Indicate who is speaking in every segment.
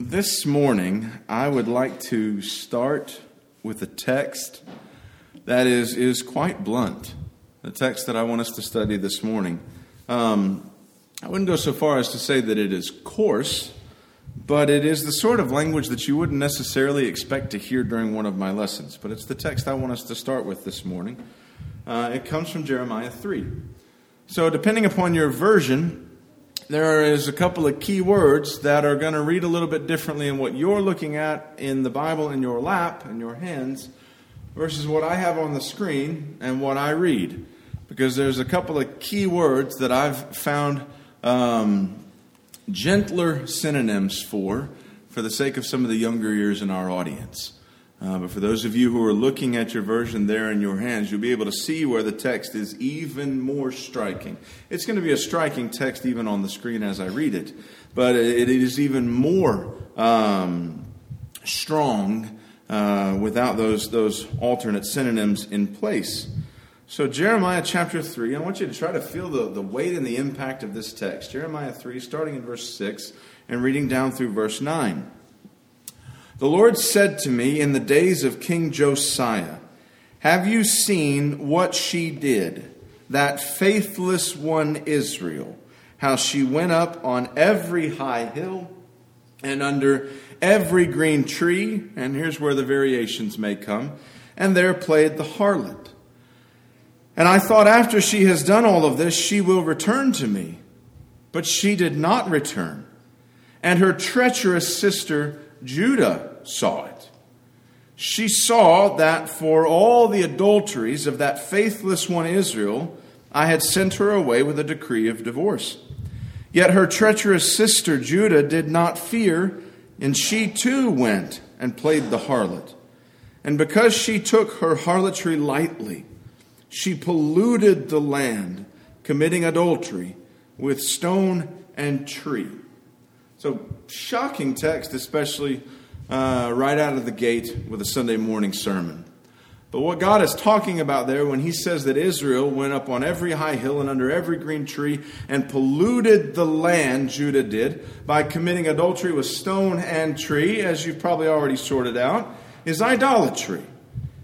Speaker 1: This morning, I would like to start with a text that is, is quite blunt. The text that I want us to study this morning. Um, I wouldn't go so far as to say that it is coarse, but it is the sort of language that you wouldn't necessarily expect to hear during one of my lessons. But it's the text I want us to start with this morning. Uh, it comes from Jeremiah 3. So, depending upon your version, there is a couple of key words that are going to read a little bit differently in what you're looking at in the Bible in your lap, in your hands, versus what I have on the screen and what I read. Because there's a couple of key words that I've found um, gentler synonyms for, for the sake of some of the younger ears in our audience. Uh, but for those of you who are looking at your version there in your hands, you'll be able to see where the text is even more striking. It's going to be a striking text even on the screen as I read it, but it is even more um, strong uh, without those, those alternate synonyms in place. So, Jeremiah chapter 3, I want you to try to feel the, the weight and the impact of this text. Jeremiah 3, starting in verse 6 and reading down through verse 9. The Lord said to me in the days of King Josiah, Have you seen what she did, that faithless one Israel? How she went up on every high hill and under every green tree, and here's where the variations may come, and there played the harlot. And I thought, after she has done all of this, she will return to me. But she did not return. And her treacherous sister, Judah saw it. She saw that for all the adulteries of that faithless one Israel, I had sent her away with a decree of divorce. Yet her treacherous sister Judah did not fear, and she too went and played the harlot. And because she took her harlotry lightly, she polluted the land, committing adultery with stone and tree. So, shocking text, especially uh, right out of the gate with a Sunday morning sermon. But what God is talking about there when He says that Israel went up on every high hill and under every green tree and polluted the land, Judah did, by committing adultery with stone and tree, as you've probably already sorted out, is idolatry.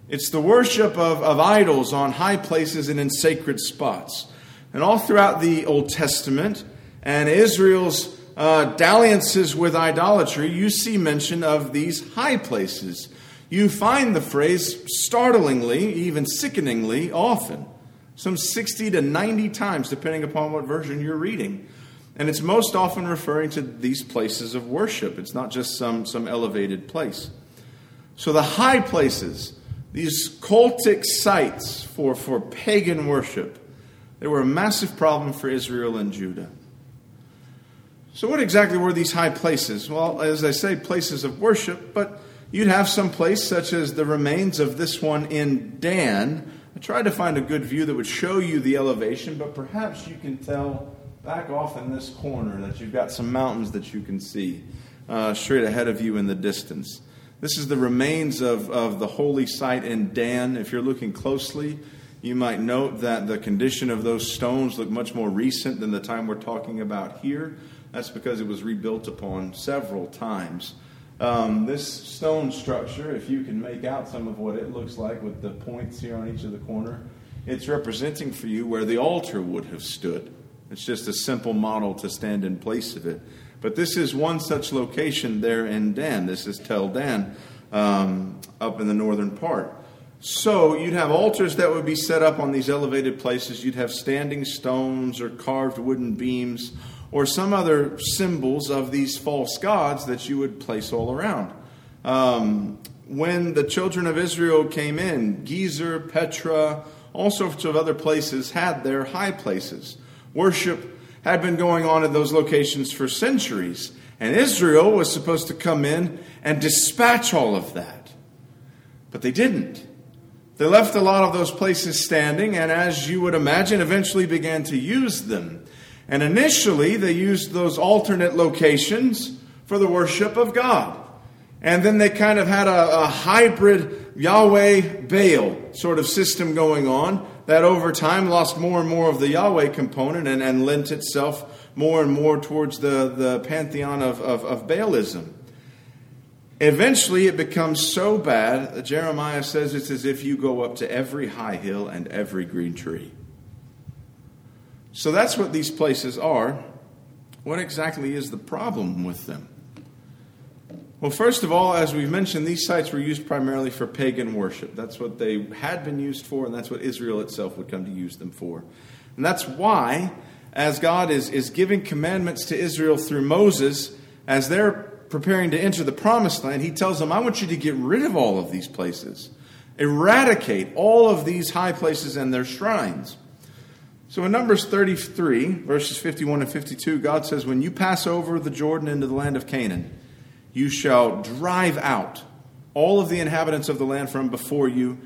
Speaker 1: It's the worship of, of idols on high places and in sacred spots. And all throughout the Old Testament and Israel's uh, dalliances with idolatry, you see mention of these high places. You find the phrase startlingly, even sickeningly often, some 60 to 90 times, depending upon what version you're reading. And it's most often referring to these places of worship. It's not just some, some elevated place. So the high places, these cultic sites for, for pagan worship, they were a massive problem for Israel and Judah. So, what exactly were these high places? Well, as I say, places of worship, but you'd have some place such as the remains of this one in Dan. I tried to find a good view that would show you the elevation, but perhaps you can tell back off in this corner that you've got some mountains that you can see uh, straight ahead of you in the distance. This is the remains of, of the holy site in Dan. If you're looking closely, you might note that the condition of those stones look much more recent than the time we're talking about here. That's because it was rebuilt upon several times. Um, this stone structure, if you can make out some of what it looks like with the points here on each of the corner, it's representing for you where the altar would have stood. It's just a simple model to stand in place of it. But this is one such location there in Dan. This is Tel Dan um, up in the northern part. So you'd have altars that would be set up on these elevated places. You'd have standing stones or carved wooden beams or some other symbols of these false gods that you would place all around. Um, when the children of Israel came in, Gezer, Petra, all sorts of other places had their high places. Worship had been going on in those locations for centuries, and Israel was supposed to come in and dispatch all of that. But they didn't. They left a lot of those places standing, and as you would imagine, eventually began to use them and initially, they used those alternate locations for the worship of God. And then they kind of had a, a hybrid Yahweh Baal sort of system going on that over time lost more and more of the Yahweh component and, and lent itself more and more towards the, the pantheon of, of, of Baalism. Eventually, it becomes so bad that Jeremiah says it's as if you go up to every high hill and every green tree. So that's what these places are. What exactly is the problem with them? Well, first of all, as we've mentioned, these sites were used primarily for pagan worship. That's what they had been used for, and that's what Israel itself would come to use them for. And that's why, as God is, is giving commandments to Israel through Moses, as they're preparing to enter the promised land, he tells them, I want you to get rid of all of these places, eradicate all of these high places and their shrines. So in Numbers 33, verses 51 and 52, God says, When you pass over the Jordan into the land of Canaan, you shall drive out all of the inhabitants of the land from before you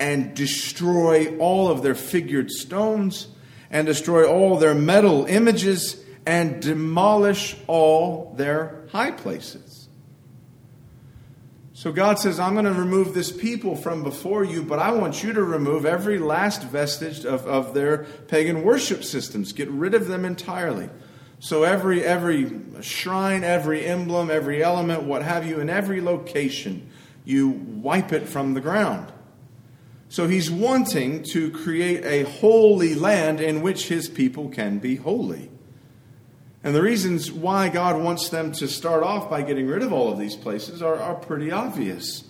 Speaker 1: and destroy all of their figured stones and destroy all their metal images and demolish all their high places. So God says, I'm going to remove this people from before you, but I want you to remove every last vestige of, of their pagan worship systems. Get rid of them entirely. So every every shrine, every emblem, every element, what have you, in every location, you wipe it from the ground. So he's wanting to create a holy land in which his people can be holy. And the reasons why God wants them to start off by getting rid of all of these places are, are pretty obvious.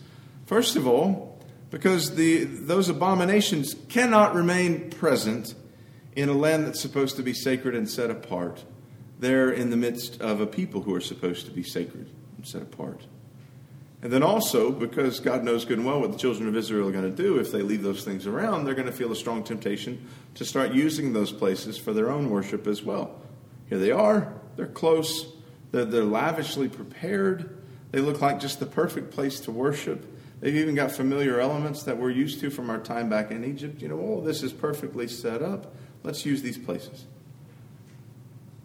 Speaker 1: First of all, because the, those abominations cannot remain present in a land that's supposed to be sacred and set apart there in the midst of a people who are supposed to be sacred and set apart. And then also, because God knows good and well what the children of Israel are going to do if they leave those things around, they're going to feel a strong temptation to start using those places for their own worship as well. Here they are, they're close, they're, they're lavishly prepared, they look like just the perfect place to worship. They've even got familiar elements that we're used to from our time back in Egypt. You know, all this is perfectly set up. Let's use these places.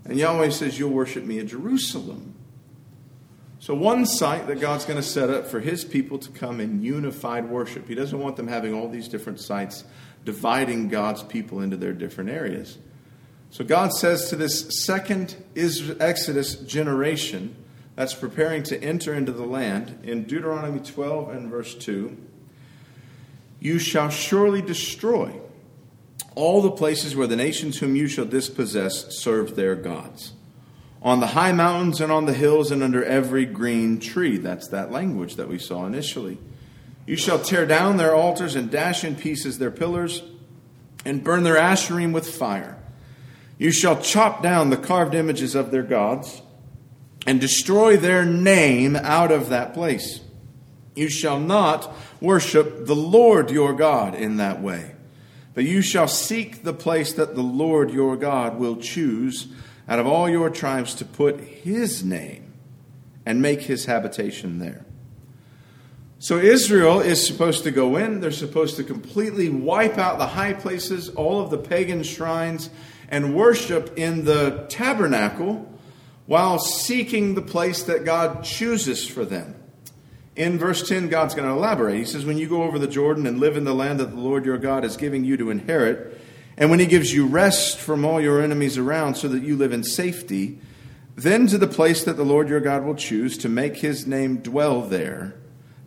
Speaker 1: And Yahweh says, You'll worship me at Jerusalem. So, one site that God's going to set up for his people to come in unified worship. He doesn't want them having all these different sites dividing God's people into their different areas. So, God says to this second Exodus generation that's preparing to enter into the land in Deuteronomy 12 and verse 2 You shall surely destroy all the places where the nations whom you shall dispossess serve their gods. On the high mountains and on the hills and under every green tree. That's that language that we saw initially. You shall tear down their altars and dash in pieces their pillars and burn their asherim with fire. You shall chop down the carved images of their gods and destroy their name out of that place. You shall not worship the Lord your God in that way. But you shall seek the place that the Lord your God will choose out of all your tribes to put his name and make his habitation there. So Israel is supposed to go in, they're supposed to completely wipe out the high places, all of the pagan shrines, and worship in the tabernacle while seeking the place that God chooses for them. In verse 10, God's going to elaborate. He says, When you go over the Jordan and live in the land that the Lord your God is giving you to inherit, and when he gives you rest from all your enemies around so that you live in safety, then to the place that the Lord your God will choose to make his name dwell there,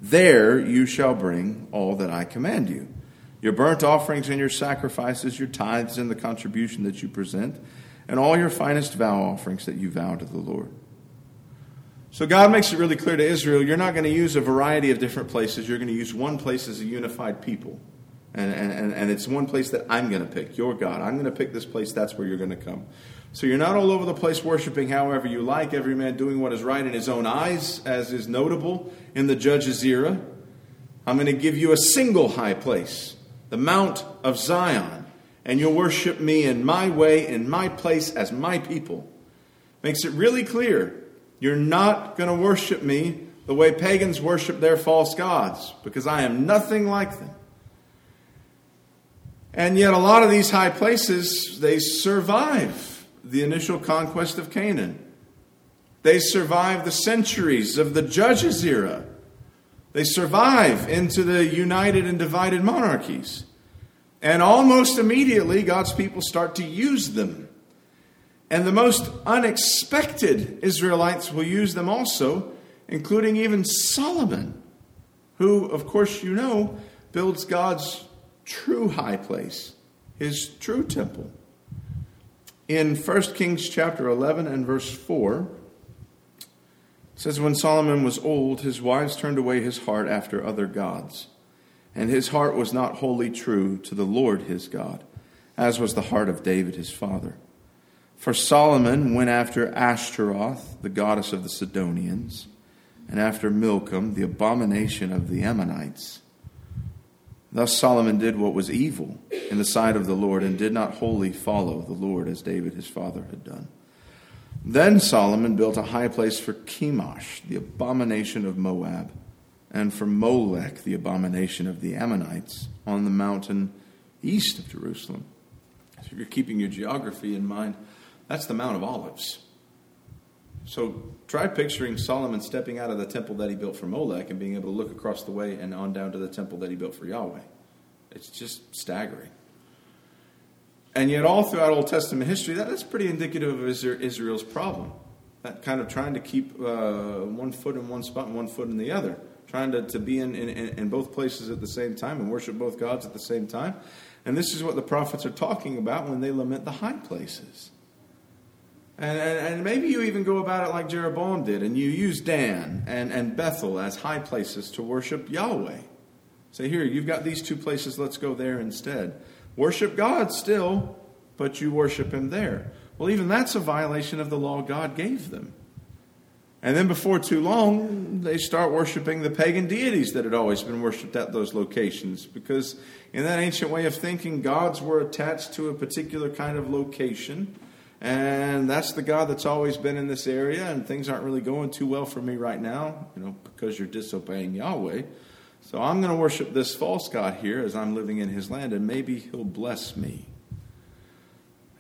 Speaker 1: there you shall bring all that I command you your burnt offerings and your sacrifices, your tithes and the contribution that you present, and all your finest vow offerings that you vow to the Lord. So God makes it really clear to Israel you're not going to use a variety of different places. You're going to use one place as a unified people. And, and, and it's one place that I'm going to pick, your God. I'm going to pick this place, that's where you're going to come. So you're not all over the place worshiping however you like, every man doing what is right in his own eyes, as is notable in the judge's era. I'm going to give you a single high place, the Mount of Zion, and you'll worship me in my way, in my place, as my people. Makes it really clear you're not going to worship me the way pagans worship their false gods, because I am nothing like them. And yet, a lot of these high places, they survive the initial conquest of Canaan. They survive the centuries of the judges' era. They survive into the united and divided monarchies. And almost immediately, God's people start to use them and the most unexpected Israelites will use them also including even Solomon, who, of course, you know, builds God's true high place, his true temple. In 1 Kings chapter 11 and verse 4, it says, When Solomon was old, his wives turned away his heart after other gods, and his heart was not wholly true to the Lord his God, as was the heart of David his father. For Solomon went after Ashtaroth, the goddess of the Sidonians, and after Milcom, the abomination of the Ammonites. Thus Solomon did what was evil in the sight of the Lord and did not wholly follow the Lord as David his father had done. Then Solomon built a high place for Chemosh, the abomination of Moab, and for Molech, the abomination of the Ammonites, on the mountain east of Jerusalem. So if you're keeping your geography in mind, that's the Mount of Olives. So try picturing Solomon stepping out of the temple that he built for Molech and being able to look across the way and on down to the temple that he built for Yahweh. It's just staggering. And yet, all throughout Old Testament history, that is pretty indicative of Israel's problem. That kind of trying to keep uh, one foot in one spot and one foot in the other, trying to, to be in, in, in both places at the same time and worship both gods at the same time. And this is what the prophets are talking about when they lament the high places. And, and, and, maybe you even go about it like Jeroboam did, and you use Dan and, and Bethel as high places to worship Yahweh. Say, here, you've got these two places, let's go there instead. Worship God still, but you worship Him there. Well, even that's a violation of the law God gave them. And then before too long, they start worshiping the pagan deities that had always been worshiped at those locations. Because in that ancient way of thinking, gods were attached to a particular kind of location and that's the God that's always been in this area, and things aren't really going too well for me right now, you know, because you're disobeying Yahweh. So I'm going to worship this false God here as I'm living in his land, and maybe he'll bless me.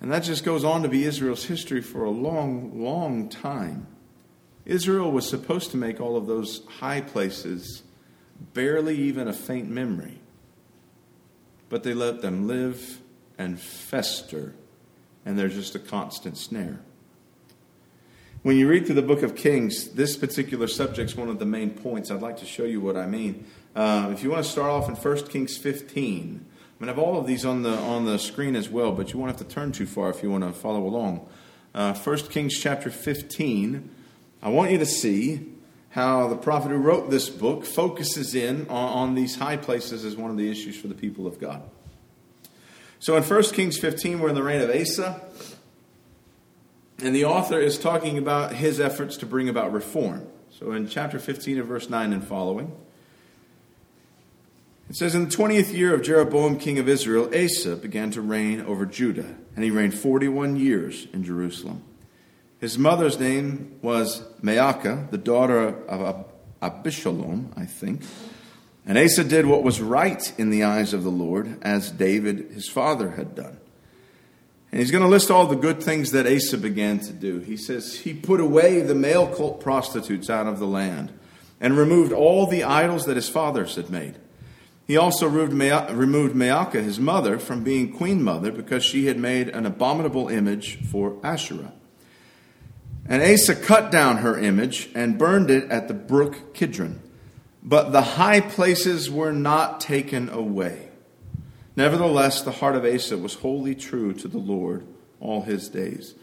Speaker 1: And that just goes on to be Israel's history for a long, long time. Israel was supposed to make all of those high places barely even a faint memory. But they let them live and fester and they're just a constant snare. When you read through the book of Kings, this particular subject is one of the main points. I'd like to show you what I mean. Uh, if you want to start off in 1 Kings 15, I'm going to have all of these on the, on the screen as well, but you won't have to turn too far if you want to follow along. Uh, 1 Kings chapter 15, I want you to see how the prophet who wrote this book focuses in on, on these high places as one of the issues for the people of God. So in 1 Kings 15, we're in the reign of Asa, and the author is talking about his efforts to bring about reform. So in chapter 15 of verse 9 and following, it says, In the 20th year of Jeroboam, king of Israel, Asa began to reign over Judah, and he reigned 41 years in Jerusalem. His mother's name was Maacah, the daughter of Abishalom, I think. And Asa did what was right in the eyes of the Lord, as David, his father, had done. And he's going to list all the good things that Asa began to do. He says, He put away the male cult prostitutes out of the land and removed all the idols that his fathers had made. He also removed Maacah, his mother, from being queen mother because she had made an abominable image for Asherah. And Asa cut down her image and burned it at the brook Kidron but the high places were not taken away. Nevertheless, the heart of Asa was wholly true to the Lord all his days.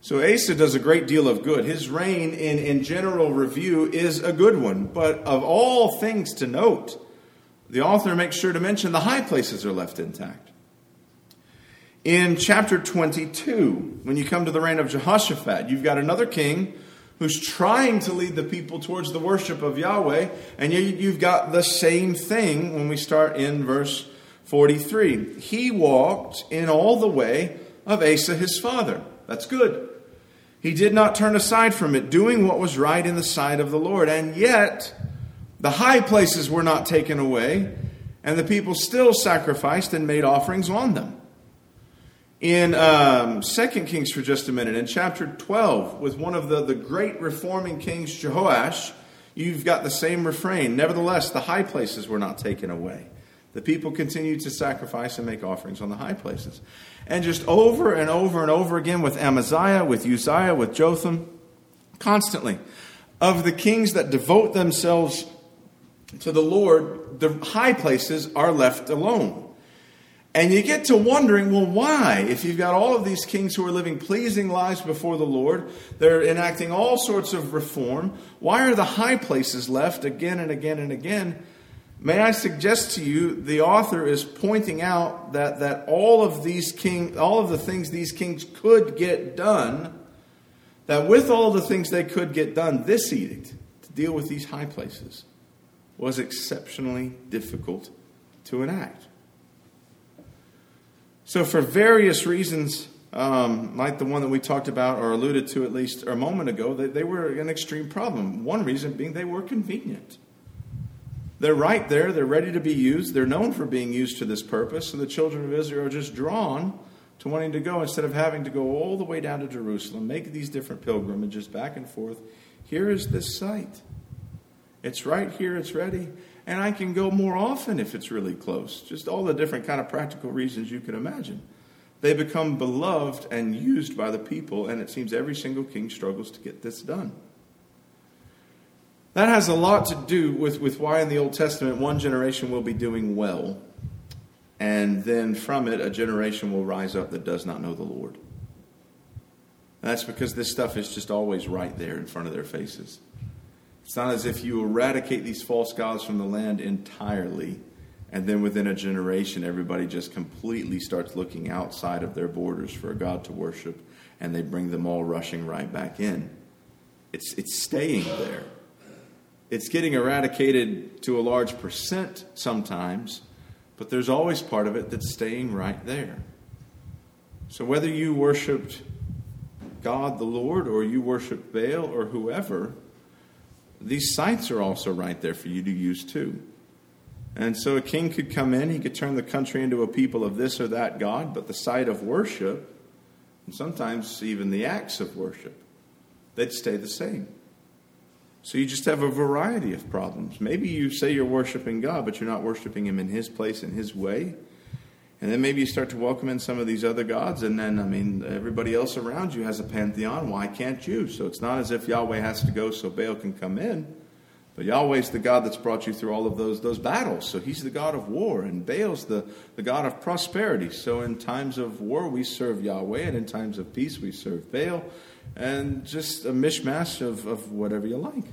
Speaker 1: So Asa does a great deal of good. His reign, in, in general review, is a good one. But of all things to note, the author makes sure to mention the high places are left intact. In chapter 22, when you come to the reign of Jehoshaphat, you've got another king who's trying to lead the people towards the worship of Yahweh. And you've got the same thing when we start in verse 43. He walked in all the way of Asa his father. That's good. He did not turn aside from it, doing what was right in the sight of the Lord. And yet, the high places were not taken away, and the people still sacrificed and made offerings on them in um, 2 Kings for just a minute, in chapter 12, with one of the, the great reforming kings, Jehoash, you've got the same refrain. Nevertheless, the high places were not taken away. The people continued to sacrifice and make offerings on the high places. And just over and over and over again with Amaziah, with Uzziah, with Jotham, constantly. of the kings that devote themselves to the Lord, the high places are left alone. And you get to wondering, well, why? If you've got all of these kings who are living pleasing lives before the Lord, they're enacting all sorts of reform, why are the high places left again and again and again? May I suggest to you, the author is pointing out that, that all of these king, all of the things these kings could get done, that with all the things they could get done, this edict to deal with these high places was exceptionally difficult to enact. So, for various reasons, um, like the one that we talked about or alluded to at least a moment ago, they, they were an extreme problem. One reason being they were convenient. They're right there, they're ready to be used, they're known for being used to this purpose, so the children of Israel are just drawn to wanting to go instead of having to go all the way down to Jerusalem, make these different pilgrimages back and forth. Here is this site. It's right here, it's ready and I can go more often if it's really close. Just all the different kind of practical reasons you can imagine. They become beloved and used by the people, and it seems every single king struggles to get this done. That has a lot to do with, with why in the Old Testament one generation will be doing well, and then from it a generation will rise up that does not know the Lord. That's because this stuff is just always right there in front of their faces. It's not as if you eradicate these false gods from the land entirely, and then within a generation, everybody just completely starts looking outside of their borders for a God to worship, and they bring them all rushing right back in. It's, it's staying there. It's getting eradicated to a large percent sometimes, but there's always part of it that's staying right there. So whether you worshiped God the Lord or you worship Baal or whoever, these sites are also right there for you to use too. And so a king could come in, he could turn the country into a people of this or that God, but the site of worship, and sometimes even the acts of worship, they'd stay the same. So you just have a variety of problems. Maybe you say you're worshiping God, but you're not worshiping Him in His place, in His way. And then maybe you start to welcome in some of these other gods, and then, I mean, everybody else around you has a pantheon. Why can't you? So it's not as if Yahweh has to go so Baal can come in. But Yahweh's the God that's brought you through all of those, those battles. So he's the God of war, and Baal's the, the God of prosperity. So in times of war, we serve Yahweh, and in times of peace, we serve Baal. And just a mishmash of, of whatever you like.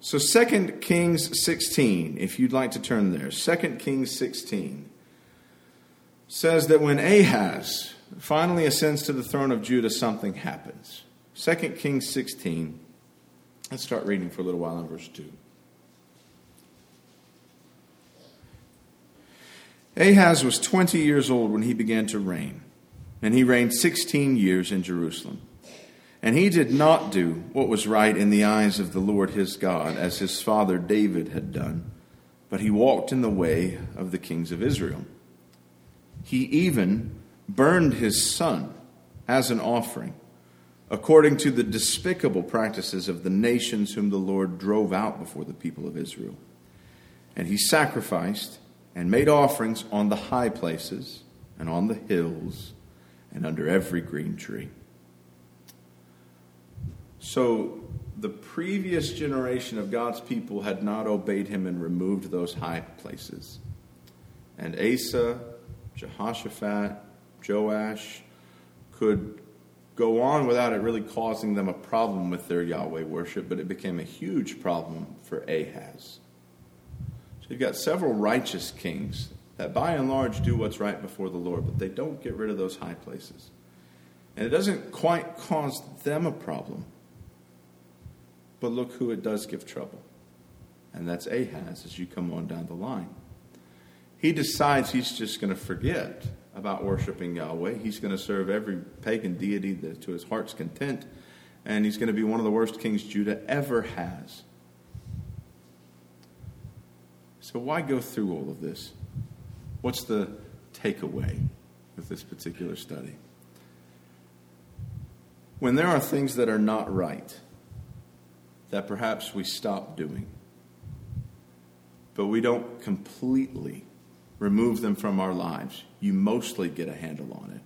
Speaker 1: So 2 Kings 16, if you'd like to turn there. 2 Kings 16 says that when Ahaz finally ascends to the throne of Judah, something happens. 2 Kings 16. Let's start reading for a little while in verse 2. Ahaz was 20 years old when he began to reign, and he reigned 16 years in Jerusalem. And he did not do what was right in the eyes of the Lord his God, as his father David had done, but he walked in the way of the kings of Israel. He even burned his son as an offering, according to the despicable practices of the nations whom the Lord drove out before the people of Israel. And he sacrificed and made offerings on the high places and on the hills and under every green tree. So the previous generation of God's people had not obeyed him and removed those high places. And Asa, Jehoshaphat, Joash could go on without it really causing them a problem with their Yahweh worship, but it became a huge problem for Ahaz. So you've got several righteous kings that by and large do what's right before the Lord, but they don't get rid of those high places. And it doesn't quite cause them a problem. But look who it does give trouble. And that's Ahaz as you come on down the line. He decides he's just going to forget about worshiping Yahweh. He's going to serve every pagan deity to his heart's content. And he's going to be one of the worst kings Judah ever has. So, why go through all of this? What's the takeaway with this particular study? When there are things that are not right, that perhaps we stop doing. But we don't completely remove them from our lives. You mostly get a handle on it,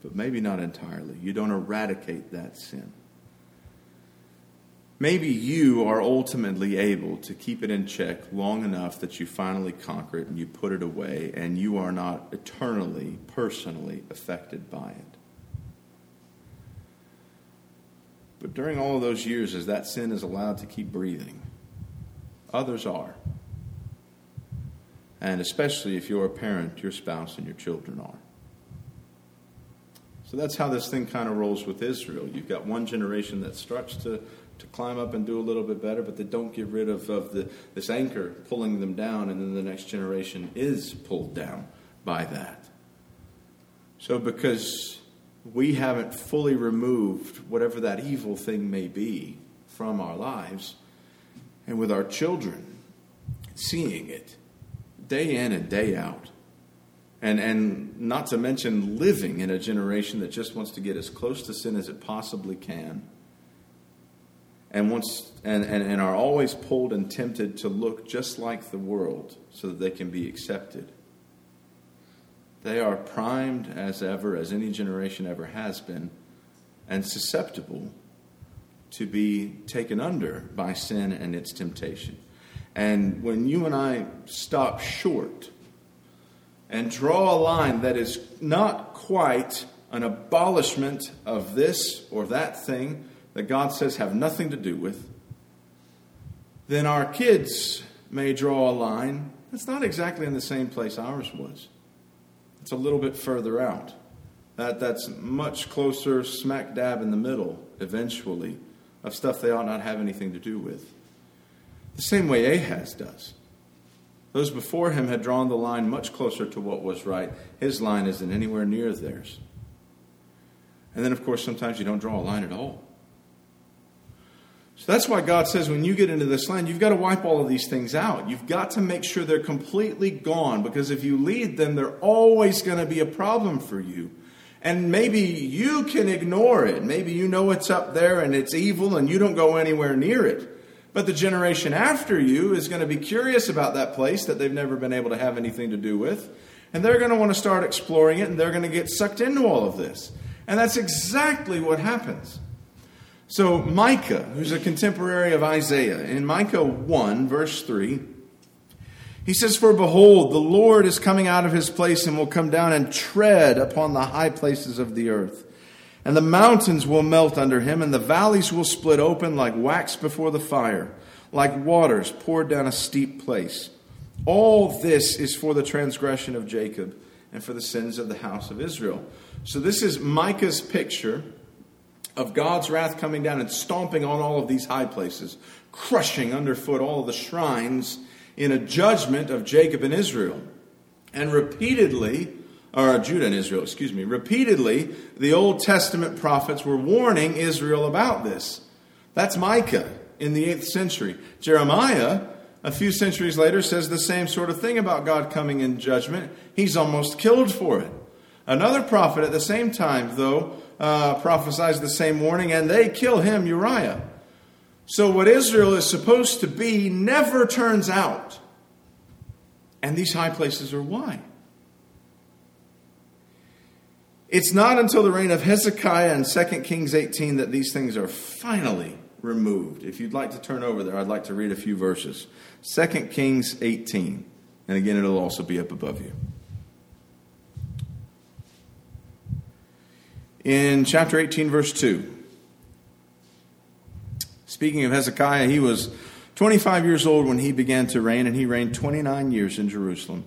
Speaker 1: but maybe not entirely. You don't eradicate that sin. Maybe you are ultimately able to keep it in check long enough that you finally conquer it and you put it away, and you are not eternally, personally affected by it. But during all of those years, as that sin is allowed to keep breathing, others are. And especially if you're a parent, your spouse and your children are. So that's how this thing kind of rolls with Israel. You've got one generation that starts to, to climb up and do a little bit better, but they don't get rid of, of the, this anchor pulling them down, and then the next generation is pulled down by that. So, because we haven't fully removed whatever that evil thing may be from our lives, and with our children seeing it day in and day out, and, and not to mention living in a generation that just wants to get as close to sin as it possibly can, and, wants, and, and, and are always pulled and tempted to look just like the world so that they can be accepted they are primed as ever, as any generation ever has been, and susceptible to be taken under by sin and its temptation. And when you and I stop short and draw a line that is not quite an abolishment of this or that thing that God says have nothing to do with, then our kids may draw a line that's not exactly in the same place ours was. It's a little bit further out. That, that's much closer, smack dab in the middle, eventually, of stuff they ought not have anything to do with. The same way Ahaz does. Those before him had drawn the line much closer to what was right. His line isn't anywhere near theirs. And then, of course, sometimes you don't draw a line at all. So that's why God says when you get into this land, you've got to wipe all of these things out. You've got to make sure they're completely gone because if you lead them, they're always going to be a problem for you. And maybe you can ignore it. Maybe you know it's up there and it's evil and you don't go anywhere near it. But the generation after you is going to be curious about that place that they've never been able to have anything to do with. And they're going to want to start exploring it and they're going to get sucked into all of this. And that's exactly what happens. So, Micah, who's a contemporary of Isaiah, in Micah 1, verse 3, he says, For behold, the Lord is coming out of his place and will come down and tread upon the high places of the earth. And the mountains will melt under him, and the valleys will split open like wax before the fire, like waters poured down a steep place. All this is for the transgression of Jacob and for the sins of the house of Israel. So, this is Micah's picture of God's wrath coming down and stomping on all of these high places, crushing underfoot all of the shrines in a judgment of Jacob and Israel. And repeatedly, or Judah and Israel, excuse me, repeatedly, the Old Testament prophets were warning Israel about this. That's Micah in the 8th century. Jeremiah, a few centuries later, says the same sort of thing about God coming in judgment. He's almost killed for it. Another prophet at the same time, though, uh, prophesies the same warning, and they kill him, Uriah. So, what Israel is supposed to be never turns out. And these high places are why. It's not until the reign of Hezekiah and 2 Kings 18 that these things are finally removed. If you'd like to turn over there, I'd like to read a few verses. 2 Kings 18. And again, it'll also be up above you. In chapter 18, verse 2. Speaking of Hezekiah, he was 25 years old when he began to reign, and he reigned 29 years in Jerusalem.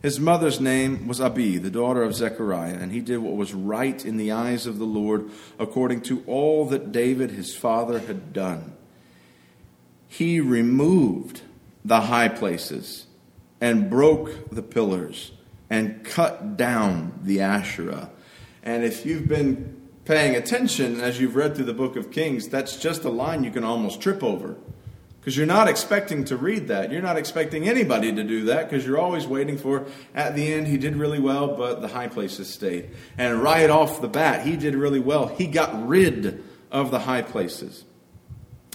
Speaker 1: His mother's name was Abi, the daughter of Zechariah, and he did what was right in the eyes of the Lord, according to all that David his father had done. He removed the high places and broke the pillars and cut down the Asherah and if you've been paying attention as you've read through the book of Kings, that's just a line you can almost trip over. Because you're not expecting to read that. You're not expecting anybody to do that because you're always waiting for, at the end, he did really well, but the high places stayed. And right off the bat, he did really well. He got rid of the high places.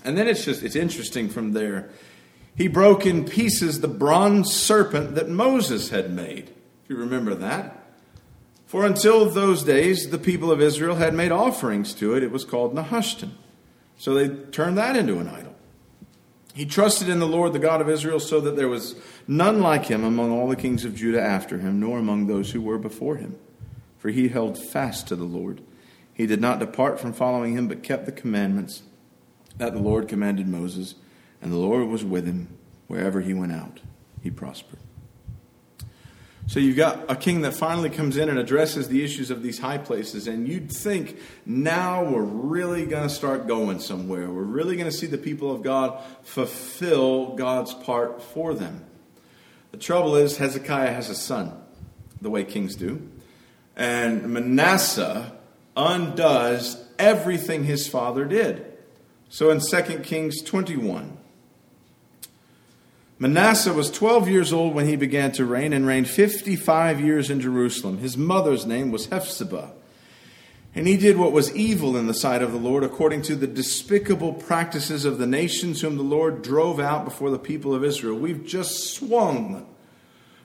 Speaker 1: And then it's just, it's interesting from there. He broke in pieces the bronze serpent that Moses had made. If you remember that. For until those days, the people of Israel had made offerings to it. It was called Nehushtan. So they turned that into an idol. He trusted in the Lord, the God of Israel, so that there was none like him among all the kings of Judah after him, nor among those who were before him. For he held fast to the Lord. He did not depart from following him, but kept the commandments that the Lord commanded Moses, and the Lord was with him wherever he went out. He prospered. So you've got a king that finally comes in and addresses the issues of these high places, and you'd think now we're really going to start going somewhere. We're really going to see the people of God fulfill God's part for them. The trouble is, Hezekiah has a son, the way kings do, and Manasseh undoes everything his father did. So in 2 Kings 21, Manasseh was 12 years old when he began to reign and reigned 55 years in Jerusalem. His mother's name was Hephzibah. And he did what was evil in the sight of the Lord, according to the despicable practices of the nations whom the Lord drove out before the people of Israel. We've just swung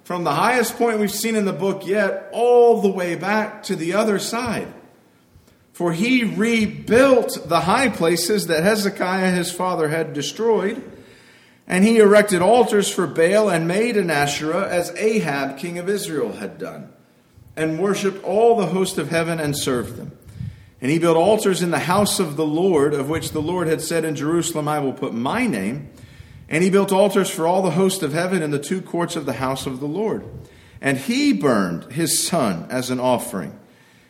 Speaker 1: from the highest point we've seen in the book yet, all the way back to the other side. For he rebuilt the high places that Hezekiah his father had destroyed and he erected altars for Baal and made an Asherah as Ahab, king of Israel, had done, and worshipped all the host of heaven and served them. And he built altars in the house of the Lord, of which the Lord had said in Jerusalem, I will put my name. And he built altars for all the host of heaven in the two courts of the house of the Lord. And he burned his son as an offering,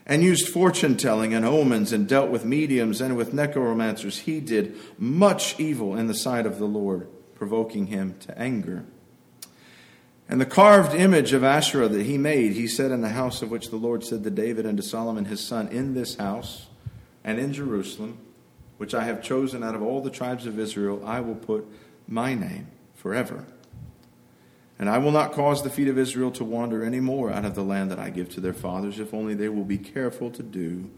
Speaker 1: and used fortune telling and omens, and dealt with mediums and with necromancers. He did much evil in the sight of the Lord provoking him to anger. And the carved image of Asherah that he made, he said in the house of which the Lord said to David and to Solomon his son, In this house and in Jerusalem, which I have chosen out of all the tribes of Israel, I will put my name forever. And I will not cause the feet of Israel to wander any more out of the land that I give to their fathers, if only they will be careful to do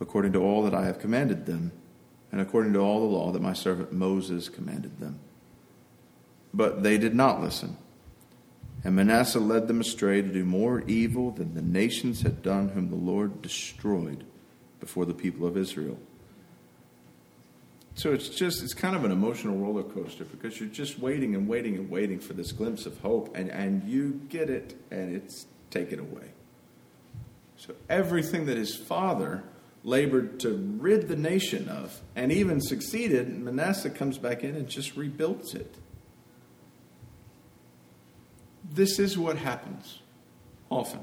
Speaker 1: according to all that I have commanded them, and according to all the law that my servant Moses commanded them. But they did not listen. And Manasseh led them astray to do more evil than the nations had done, whom the Lord destroyed before the people of Israel. So it's just, it's kind of an emotional roller coaster because you're just waiting and waiting and waiting for this glimpse of hope, and, and you get it, and it's taken away. So everything that his father labored to rid the nation of, and even succeeded, Manasseh comes back in and just rebuilds it. This is what happens often.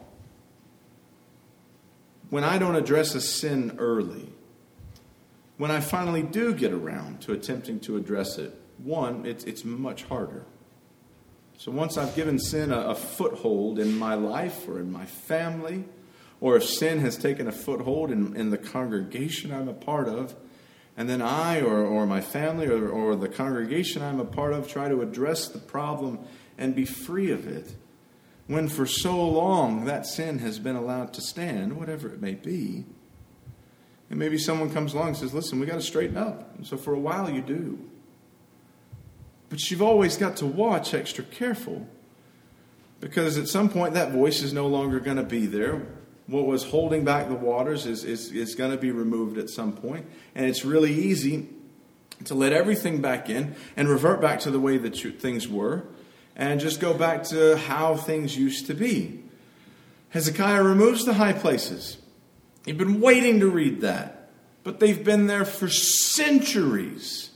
Speaker 1: When I don't address a sin early, when I finally do get around to attempting to address it, one, it's, it's much harder. So once I've given sin a, a, foothold in my life or in my family, or if sin has taken a foothold in, in the congregation I'm a part of, and then I or, or my family or, or the congregation I'm a part of try to address the problem and be free of it. When for so long that sin has been allowed to stand, whatever it may be, and maybe someone comes along and says, Listen, we got to straighten up. And so for a while you do. But you've always got to watch extra careful because at some point that voice is no longer going to be there. What was holding back the waters is, is, is going to be removed at some point. And it's really easy to let everything back in and revert back to the way that you, things were and just go back to how things used to be. Hezekiah removes the high places. You've been waiting to read that, but they've been there for centuries.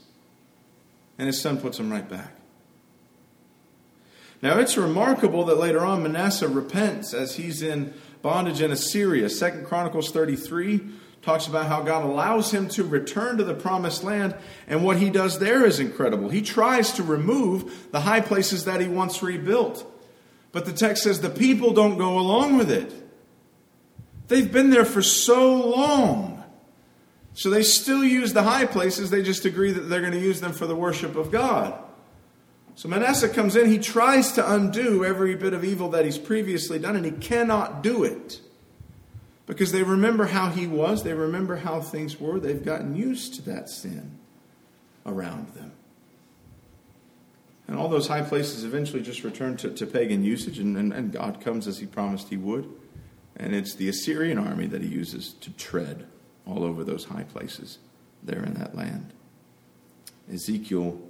Speaker 1: And his son puts them right back. Now it's remarkable that later on Manasseh repents as he's in bondage in Assyria. Second Chronicles 33 talks about how God allows him to return to the promised land, and what he does there is incredible. He tries to remove the high places that he once rebuilt. But the text says the people don't go along with it. They've been there for so long. So they still use the high places, they just agree that they're going to use them for the worship of God. So Manasseh comes in, he tries to undo every bit of evil that he's previously done, and he cannot do it because they remember how he was, they remember how things were, they've gotten used to that sin around them. And all those high places eventually just return to, to pagan usage, and, and, and God comes as he promised he would. And it's the Assyrian army that he uses to tread all over those high places there in that land. Ezekiel,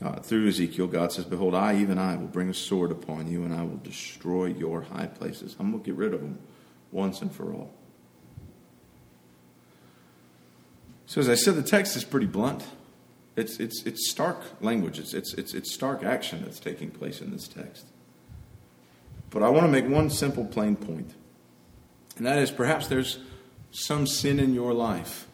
Speaker 1: God, through Ezekiel, God says, Behold, I, even I, will bring a sword upon you, and I will destroy your high places. I'm going to get rid of them once and for all. So, as I said, the text is pretty blunt. It's, it's, it's stark language, it's, it's, it's, it's stark action that's taking place in this text. But I want to make one simple, plain point, and that is perhaps there's some sin in your life,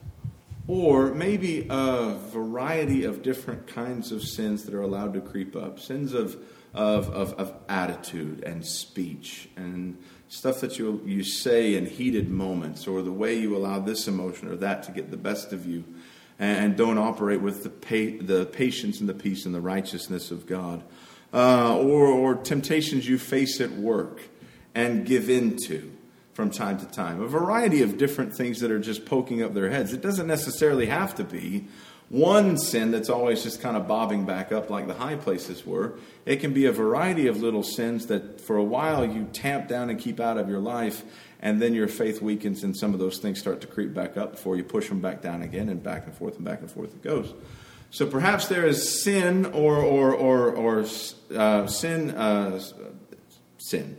Speaker 1: or maybe a variety of different kinds of sins that are allowed to creep up sins of, of, of, of attitude and speech and stuff that you, you say in heated moments, or the way you allow this emotion or that to get the best of you, and don't operate with the, pa- the patience and the peace and the righteousness of God, uh, or, or temptations you face at work and give into from time to time. A variety of different things that are just poking up their heads. It doesn't necessarily have to be one sin that's always just kind of bobbing back up like the high places were. It can be a variety of little sins that for a while you tamp down and keep out of your life, and then your faith weakens and some of those things start to creep back up before you push them back down again, and back and forth and back and forth it goes. So perhaps there is sin or, or, or, or uh, sin, uh, sin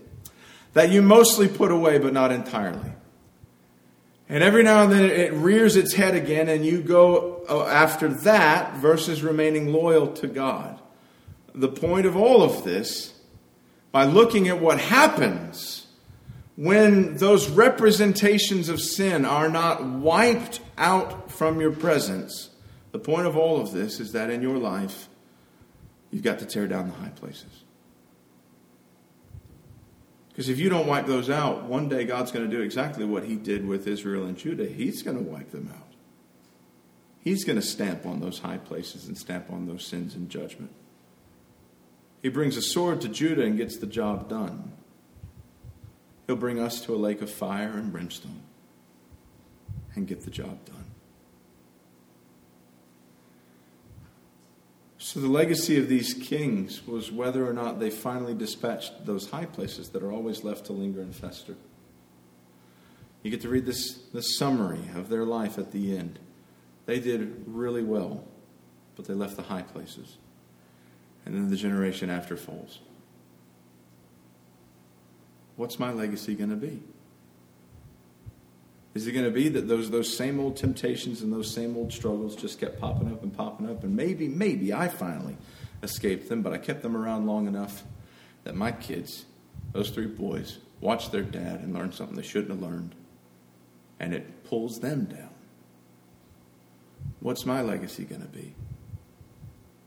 Speaker 1: that you mostly put away but not entirely. And every now and then it rears its head again, and you go uh, after that versus remaining loyal to God. The point of all of this, by looking at what happens when those representations of sin are not wiped out from your presence, the point of all of this is that in your life, you've got to tear down the high places. Because if you don't wipe those out, one day God's going to do exactly what he did with Israel and Judah. He's going to wipe them out. He's going to stamp on those high places and stamp on those sins in judgment. He brings a sword to Judah and gets the job done. He'll bring us to a lake of fire and brimstone and get the job done. So, the legacy of these kings was whether or not they finally dispatched those high places that are always left to linger and fester. You get to read this, this summary of their life at the end. They did really well, but they left the high places. And then the generation after falls. What's my legacy going to be? Is it going to be that those, those same old temptations and those same old struggles just kept popping up and popping up? And maybe, maybe I finally escaped them, but I kept them around long enough that my kids, those three boys, watched their dad and learned something they shouldn't have learned. And it pulls them down. What's my legacy going to be?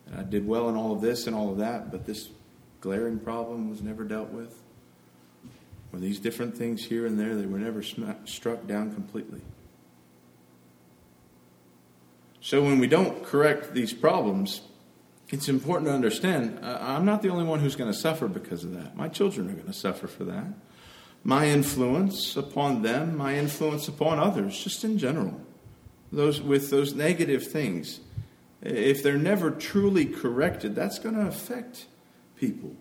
Speaker 1: And I did well in all of this and all of that, but this glaring problem was never dealt with these different things here and there, they were never struck down completely. So when we don't correct these problems, it's important to understand uh, I'm not the only one who's going to suffer because of that. My children are going to suffer for that. My influence upon them, my influence upon others, just in general, those with those negative things, if they're never truly corrected, that's going to affect people.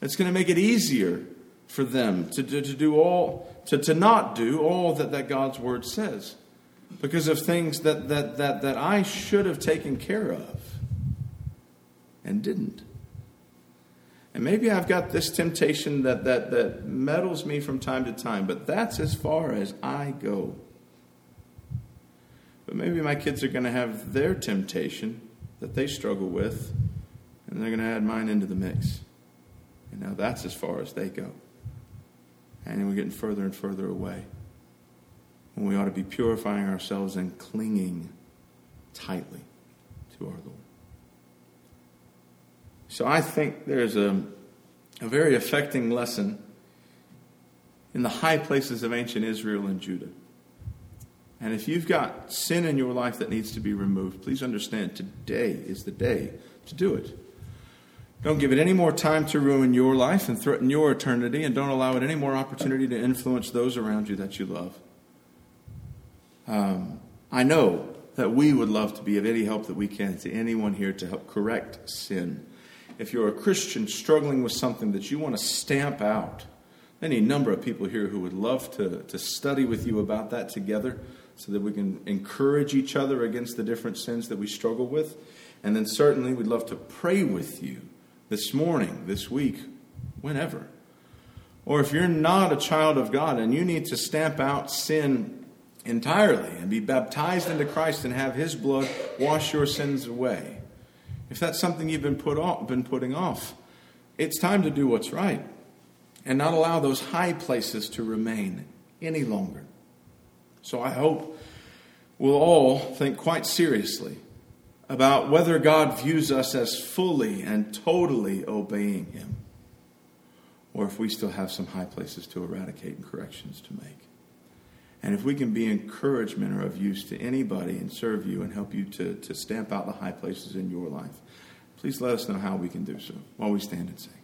Speaker 1: It's going to make it easier for them to, to, to do all, to, to not do all that, that God's word says because of things that, that, that, that I should have taken care of and didn't. And maybe I've got this temptation that, that, that meddles me from time to time, but that's as far as I go. But maybe my kids are going to have their temptation that they struggle with, and they're going to add mine into the mix. And now that's as far as they go and we're getting further and further away. And we ought to be purifying ourselves and clinging tightly to our Lord. So I think there's a, a very affecting lesson in the high places of ancient Israel and Judah. And if you've got sin in your life that needs to be removed, please understand today is the day to do it. Don't give it any more time to ruin your life and threaten your eternity, and don't allow it any more opportunity to influence those around you that you love. Um, I know that we would love to be of any help that we can to anyone here to help correct sin. If you're a Christian struggling with something that you want to stamp out, any number of people here who would love to, to study with you about that together so that we can encourage each other against the different sins that we struggle with. And then certainly we'd love to pray with you this morning, this week, whenever. Or if you're not a child of God and you need to stamp out sin entirely and be baptized into Christ and have His blood wash your sins away, if that's something you've been, put off, been putting off, it's time to do what's right and not allow those high places to remain any longer. So I hope we'll all think quite seriously about whether God views us as fully and totally obeying Him, or if we still have some high places to eradicate and corrections to make. And if we can be encouragement or of use to anybody and serve you and help you to, to stamp out the high places in your life, please let us know how we can do so while we stand and sing.